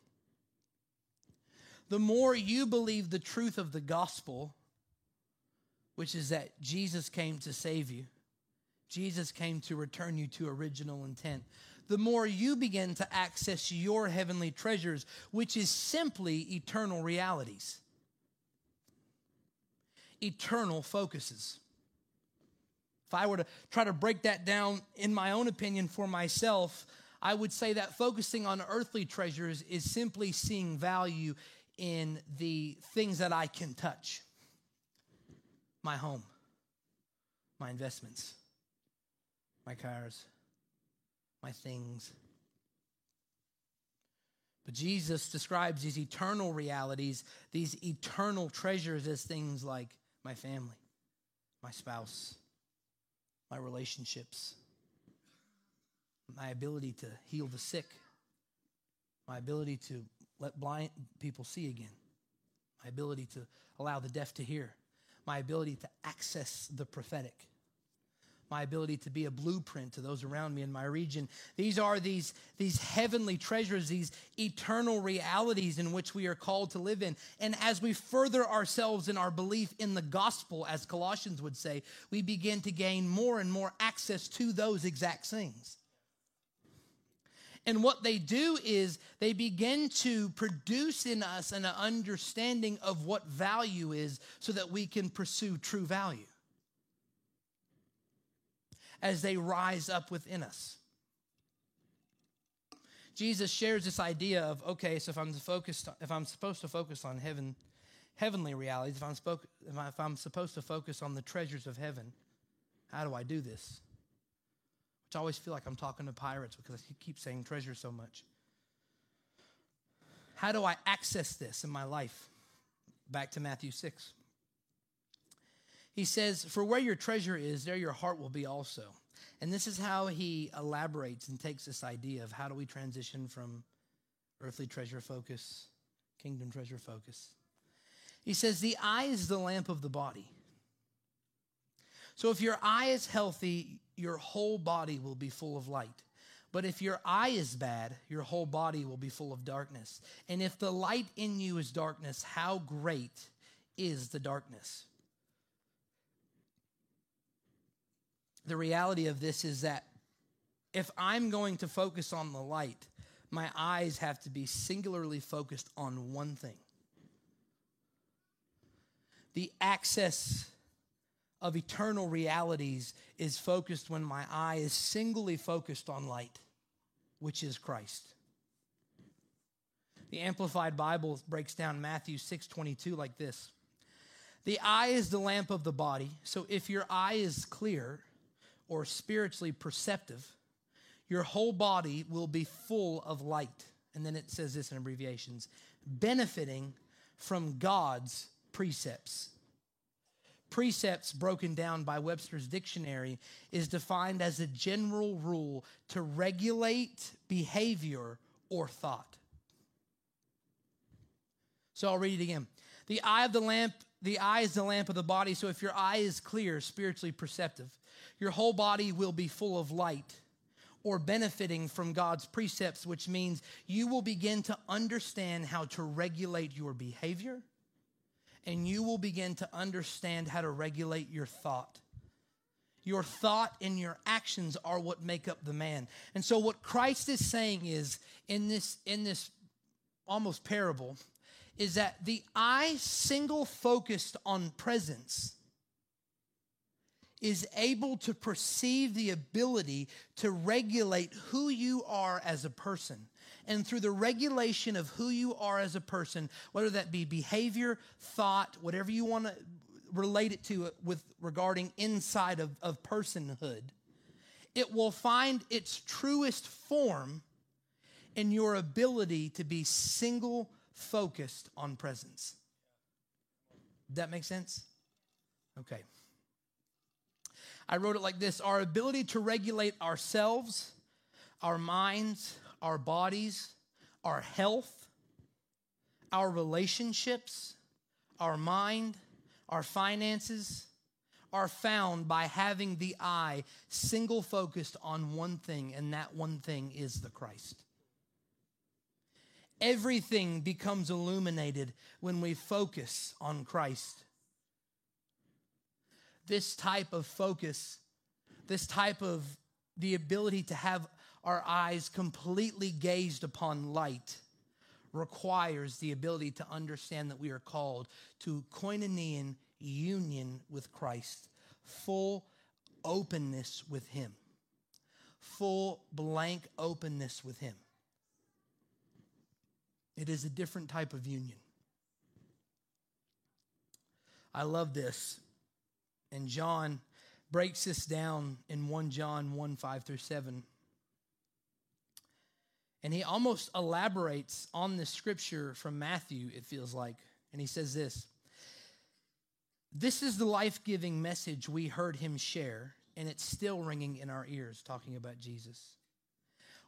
The more you believe the truth of the gospel, which is that Jesus came to save you, Jesus came to return you to original intent, the more you begin to access your heavenly treasures, which is simply eternal realities eternal focuses. If I were to try to break that down in my own opinion for myself, I would say that focusing on earthly treasures is simply seeing value in the things that I can touch my home, my investments, my cars, my things. But Jesus describes these eternal realities, these eternal treasures, as things like my family, my spouse, my relationships, my ability to heal the sick, my ability to let blind people see again, my ability to allow the deaf to hear, my ability to access the prophetic my ability to be a blueprint to those around me in my region. These are these, these heavenly treasures, these eternal realities in which we are called to live in. And as we further ourselves in our belief in the gospel, as Colossians would say, we begin to gain more and more access to those exact things. And what they do is they begin to produce in us an understanding of what value is so that we can pursue true value as they rise up within us. Jesus shares this idea of okay, so if I'm focused, if I'm supposed to focus on heaven, heavenly realities, if I'm, spoke, if I'm supposed to focus on the treasures of heaven, how do I do this? Which I always feel like I'm talking to pirates because I keep saying treasure so much. How do I access this in my life? Back to Matthew 6. He says, For where your treasure is, there your heart will be also. And this is how he elaborates and takes this idea of how do we transition from earthly treasure focus, kingdom treasure focus. He says, The eye is the lamp of the body. So if your eye is healthy, your whole body will be full of light. But if your eye is bad, your whole body will be full of darkness. And if the light in you is darkness, how great is the darkness? The reality of this is that if I'm going to focus on the light, my eyes have to be singularly focused on one thing the access of eternal realities is focused when my eye is singly focused on light, which is Christ. The Amplified Bible breaks down Matthew 6:22 like this. The eye is the lamp of the body, so if your eye is clear, or spiritually perceptive, your whole body will be full of light. And then it says this in abbreviations benefiting from God's precepts. Precepts, broken down by Webster's dictionary, is defined as a general rule to regulate behavior or thought. So I'll read it again. The eye of the lamp, the eye is the lamp of the body. So if your eye is clear, spiritually perceptive, your whole body will be full of light or benefiting from God's precepts, which means you will begin to understand how to regulate your behavior and you will begin to understand how to regulate your thought. Your thought and your actions are what make up the man. And so what Christ is saying is in this in this almost parable is that the eye single focused on presence is able to perceive the ability to regulate who you are as a person. And through the regulation of who you are as a person, whether that be behavior, thought, whatever you want to relate it to with regarding inside of, of personhood, it will find its truest form in your ability to be single focused on presence. That make sense? Okay. I wrote it like this Our ability to regulate ourselves, our minds, our bodies, our health, our relationships, our mind, our finances are found by having the eye single focused on one thing, and that one thing is the Christ. Everything becomes illuminated when we focus on Christ. This type of focus, this type of the ability to have our eyes completely gazed upon light requires the ability to understand that we are called to koinonian union with Christ, full openness with Him, full blank openness with Him. It is a different type of union. I love this. And John breaks this down in 1 John 1 5 through 7. And he almost elaborates on this scripture from Matthew, it feels like. And he says this This is the life giving message we heard him share, and it's still ringing in our ears, talking about Jesus.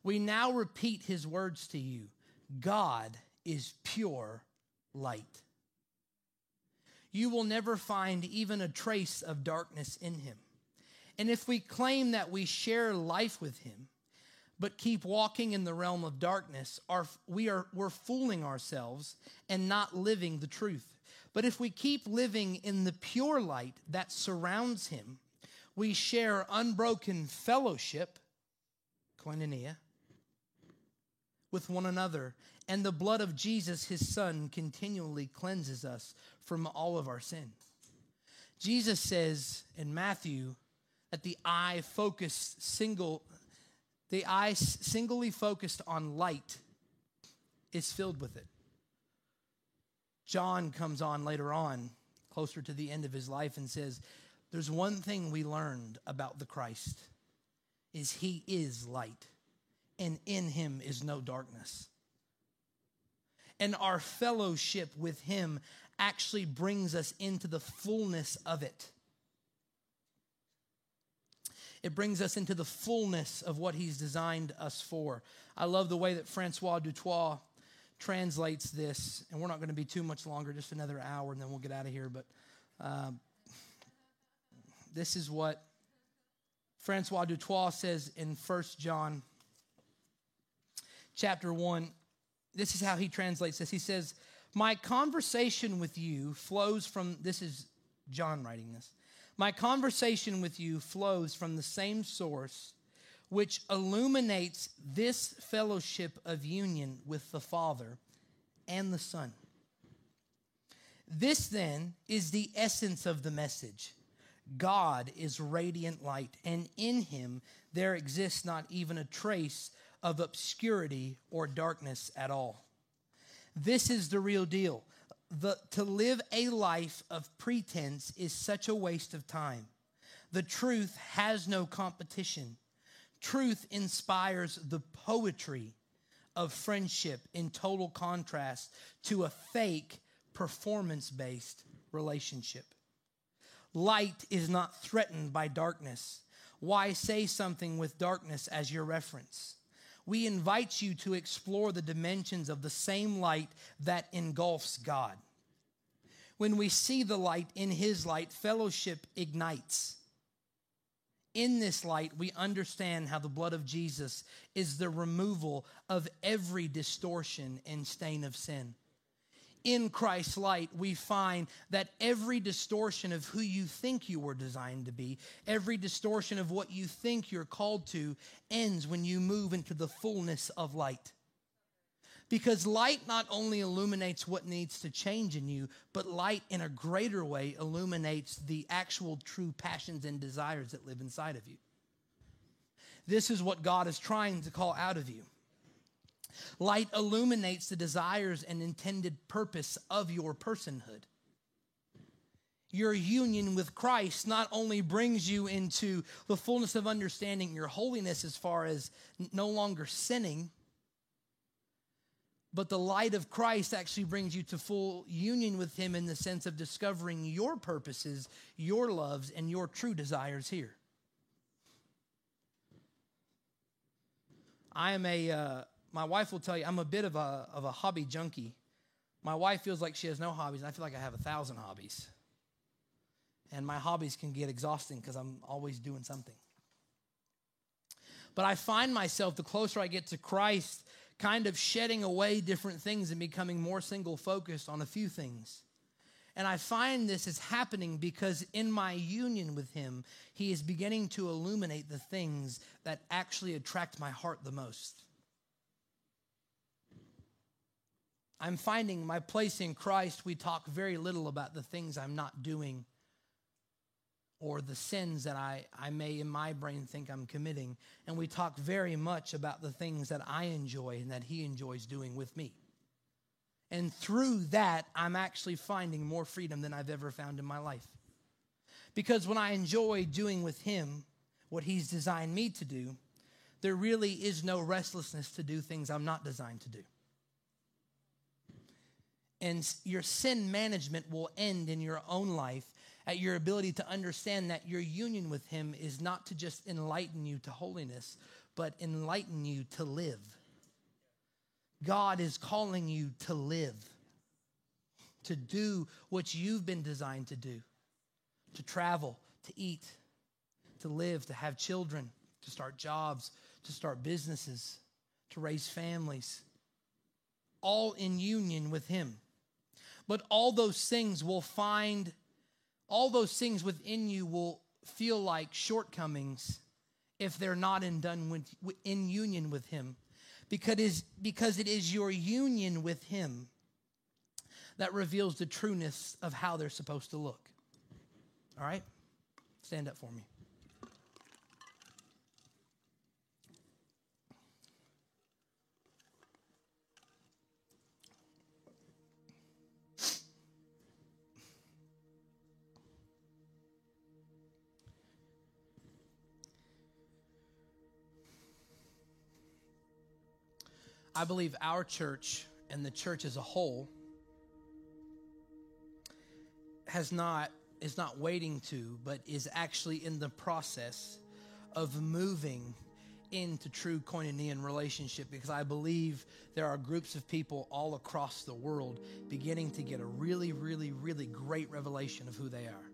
We now repeat his words to you God is pure light. You will never find even a trace of darkness in him. And if we claim that we share life with him, but keep walking in the realm of darkness, our, we are, we're fooling ourselves and not living the truth. But if we keep living in the pure light that surrounds him, we share unbroken fellowship, koinonia, with one another. And the blood of Jesus, his son, continually cleanses us from all of our sin. Jesus says in Matthew that the eye focused single, the eye singly focused on light is filled with it. John comes on later on, closer to the end of his life, and says, There's one thing we learned about the Christ is he is light and in him is no darkness. And our fellowship with him actually brings us into the fullness of it. It brings us into the fullness of what he's designed us for. I love the way that Francois du Toit translates this, and we're not going to be too much longer, just another hour, and then we'll get out of here. But um, this is what Francois du Toit says in First John chapter 1, this is how he translates this. He says, My conversation with you flows from, this is John writing this. My conversation with you flows from the same source which illuminates this fellowship of union with the Father and the Son. This then is the essence of the message. God is radiant light, and in him there exists not even a trace of obscurity or darkness at all. This is the real deal. The, to live a life of pretense is such a waste of time. The truth has no competition. Truth inspires the poetry of friendship in total contrast to a fake, performance based relationship. Light is not threatened by darkness. Why say something with darkness as your reference? We invite you to explore the dimensions of the same light that engulfs God. When we see the light in His light, fellowship ignites. In this light, we understand how the blood of Jesus is the removal of every distortion and stain of sin in Christ's light, we find that every distortion of who you think you were designed to be, every distortion of what you think you're called to, ends when you move into the fullness of light. Because light not only illuminates what needs to change in you, but light in a greater way illuminates the actual true passions and desires that live inside of you. This is what God is trying to call out of you. Light illuminates the desires and intended purpose of your personhood. Your union with Christ not only brings you into the fullness of understanding your holiness as far as no longer sinning, but the light of Christ actually brings you to full union with Him in the sense of discovering your purposes, your loves, and your true desires here. I am a, uh, my wife will tell you, I'm a bit of a, of a hobby junkie. My wife feels like she has no hobbies, and I feel like I have a thousand hobbies. And my hobbies can get exhausting because I'm always doing something. But I find myself, the closer I get to Christ, kind of shedding away different things and becoming more single focused on a few things. And I find this is happening because in my union with Him, He is beginning to illuminate the things that actually attract my heart the most. I'm finding my place in Christ, we talk very little about the things I'm not doing or the sins that I, I may in my brain think I'm committing. And we talk very much about the things that I enjoy and that He enjoys doing with me. And through that, I'm actually finding more freedom than I've ever found in my life. Because when I enjoy doing with Him what He's designed me to do, there really is no restlessness to do things I'm not designed to do. And your sin management will end in your own life at your ability to understand that your union with Him is not to just enlighten you to holiness, but enlighten you to live. God is calling you to live, to do what you've been designed to do, to travel, to eat, to live, to have children, to start jobs, to start businesses, to raise families, all in union with Him. But all those things will find, all those things within you will feel like shortcomings if they're not in, done with, in union with Him because it, is, because it is your union with Him that reveals the trueness of how they're supposed to look. All right? Stand up for me. I believe our church and the church as a whole has not is not waiting to but is actually in the process of moving into true koinonia relationship because I believe there are groups of people all across the world beginning to get a really, really, really great revelation of who they are.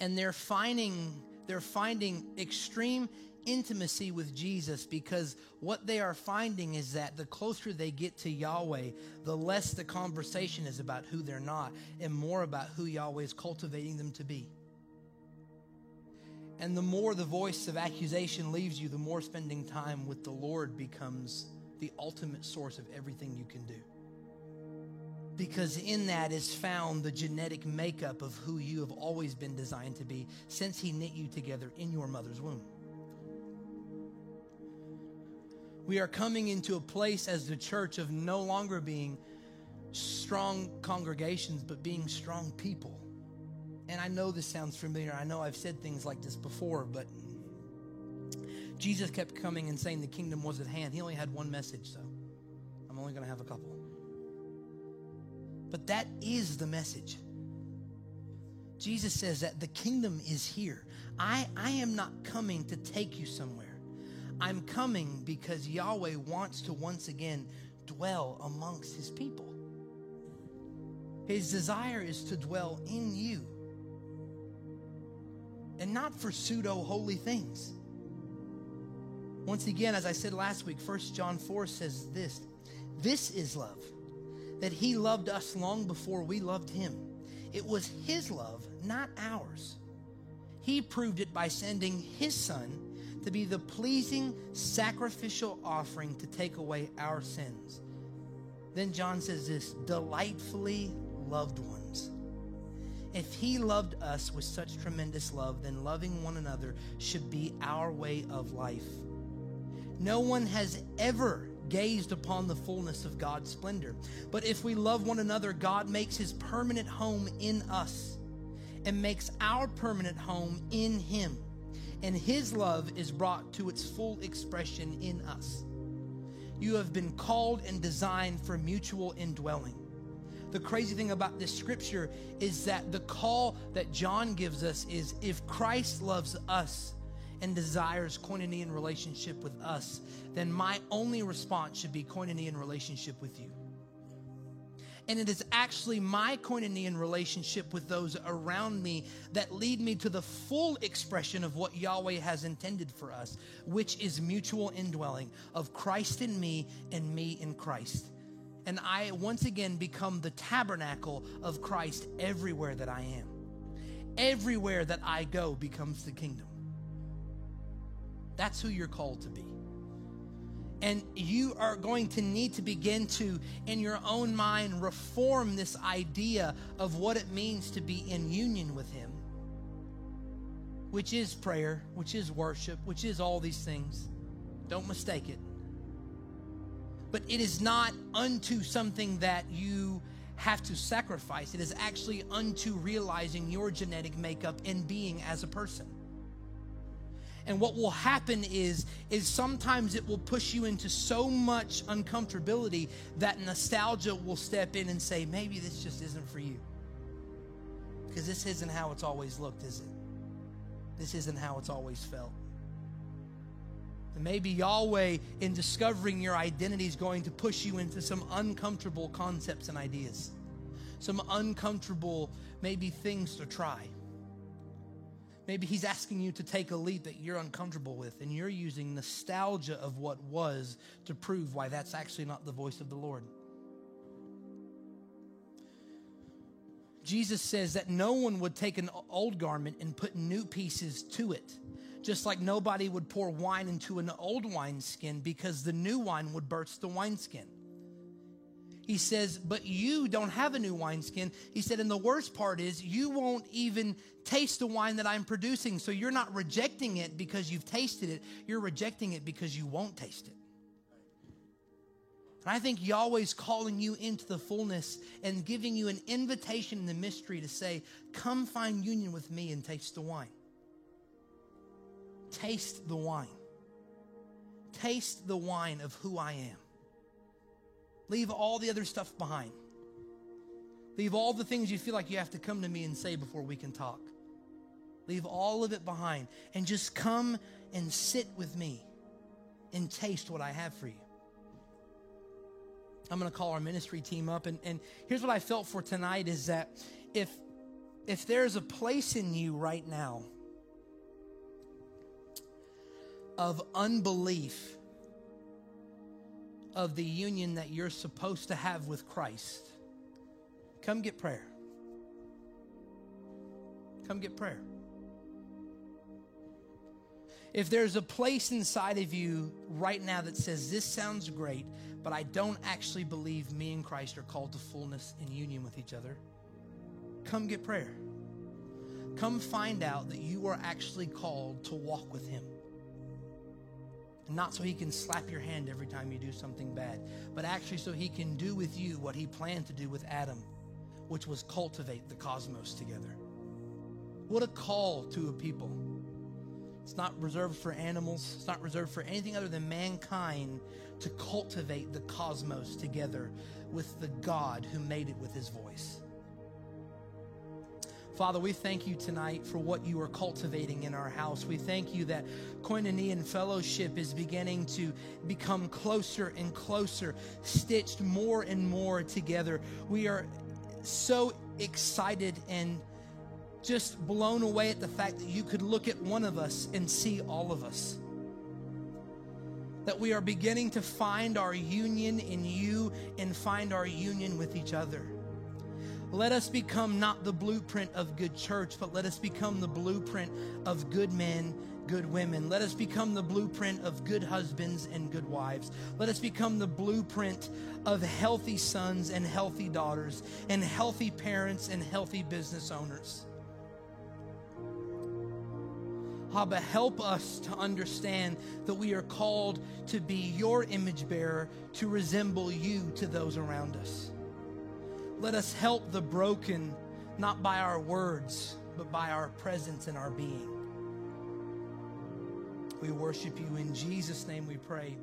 And they're finding they're finding extreme intimacy with Jesus because what they are finding is that the closer they get to Yahweh, the less the conversation is about who they're not and more about who Yahweh is cultivating them to be. And the more the voice of accusation leaves you, the more spending time with the Lord becomes the ultimate source of everything you can do. Because in that is found the genetic makeup of who you have always been designed to be since He knit you together in your mother's womb. We are coming into a place as the church of no longer being strong congregations, but being strong people. And I know this sounds familiar. I know I've said things like this before, but Jesus kept coming and saying the kingdom was at hand. He only had one message, so I'm only going to have a couple. But that is the message. Jesus says that the kingdom is here. I, I am not coming to take you somewhere. I'm coming because Yahweh wants to once again dwell amongst his people. His desire is to dwell in you and not for pseudo holy things. Once again, as I said last week, 1 John 4 says this This is love, that he loved us long before we loved him. It was his love, not ours. He proved it by sending his son to be the pleasing sacrificial offering to take away our sins. Then John says this delightfully loved ones. If he loved us with such tremendous love, then loving one another should be our way of life. No one has ever gazed upon the fullness of God's splendor. But if we love one another, God makes his permanent home in us and makes our permanent home in him. And his love is brought to its full expression in us. You have been called and designed for mutual indwelling. The crazy thing about this scripture is that the call that John gives us is if Christ loves us, and desires koinonia relationship with us, then my only response should be koinonia relationship with you. And it is actually my koinonia relationship with those around me that lead me to the full expression of what Yahweh has intended for us, which is mutual indwelling of Christ in me and me in Christ. And I once again become the tabernacle of Christ everywhere that I am. Everywhere that I go becomes the kingdom. That's who you're called to be. And you are going to need to begin to, in your own mind, reform this idea of what it means to be in union with Him, which is prayer, which is worship, which is all these things. Don't mistake it. But it is not unto something that you have to sacrifice, it is actually unto realizing your genetic makeup and being as a person. And what will happen is, is sometimes it will push you into so much uncomfortability that nostalgia will step in and say, maybe this just isn't for you. Because this isn't how it's always looked, is it? This isn't how it's always felt. And maybe Yahweh, in discovering your identity, is going to push you into some uncomfortable concepts and ideas, some uncomfortable, maybe things to try. Maybe he's asking you to take a leap that you're uncomfortable with, and you're using nostalgia of what was to prove why that's actually not the voice of the Lord. Jesus says that no one would take an old garment and put new pieces to it, just like nobody would pour wine into an old wineskin because the new wine would burst the wineskin. He says, But you don't have a new wineskin. He said, And the worst part is, you won't even taste the wine that I'm producing. So you're not rejecting it because you've tasted it, you're rejecting it because you won't taste it. And I think Yahweh's calling you into the fullness and giving you an invitation in the mystery to say, Come find union with me and taste the wine. Taste the wine. Taste the wine of who I am. Leave all the other stuff behind. Leave all the things you feel like you have to come to me and say before we can talk. Leave all of it behind and just come and sit with me and taste what I have for you. I'm going to call our ministry team up. And, and here's what I felt for tonight is that if, if there's a place in you right now of unbelief of the union that you're supposed to have with Christ, come get prayer. Come get prayer. If there's a place inside of you right now that says, This sounds great, but I don't actually believe me and Christ are called to fullness and union with each other, come get prayer. Come find out that you are actually called to walk with Him. Not so he can slap your hand every time you do something bad, but actually so he can do with you what he planned to do with Adam, which was cultivate the cosmos together. What a call to a people. It's not reserved for animals, it's not reserved for anything other than mankind to cultivate the cosmos together with the God who made it with his voice. Father, we thank you tonight for what you are cultivating in our house. We thank you that koinonia and fellowship is beginning to become closer and closer, stitched more and more together. We are so excited and just blown away at the fact that you could look at one of us and see all of us. That we are beginning to find our union in you and find our union with each other. Let us become not the blueprint of good church, but let us become the blueprint of good men, good women. Let us become the blueprint of good husbands and good wives. Let us become the blueprint of healthy sons and healthy daughters, and healthy parents and healthy business owners. Abba, help us to understand that we are called to be your image bearer, to resemble you to those around us. Let us help the broken, not by our words, but by our presence and our being. We worship you in Jesus' name we pray.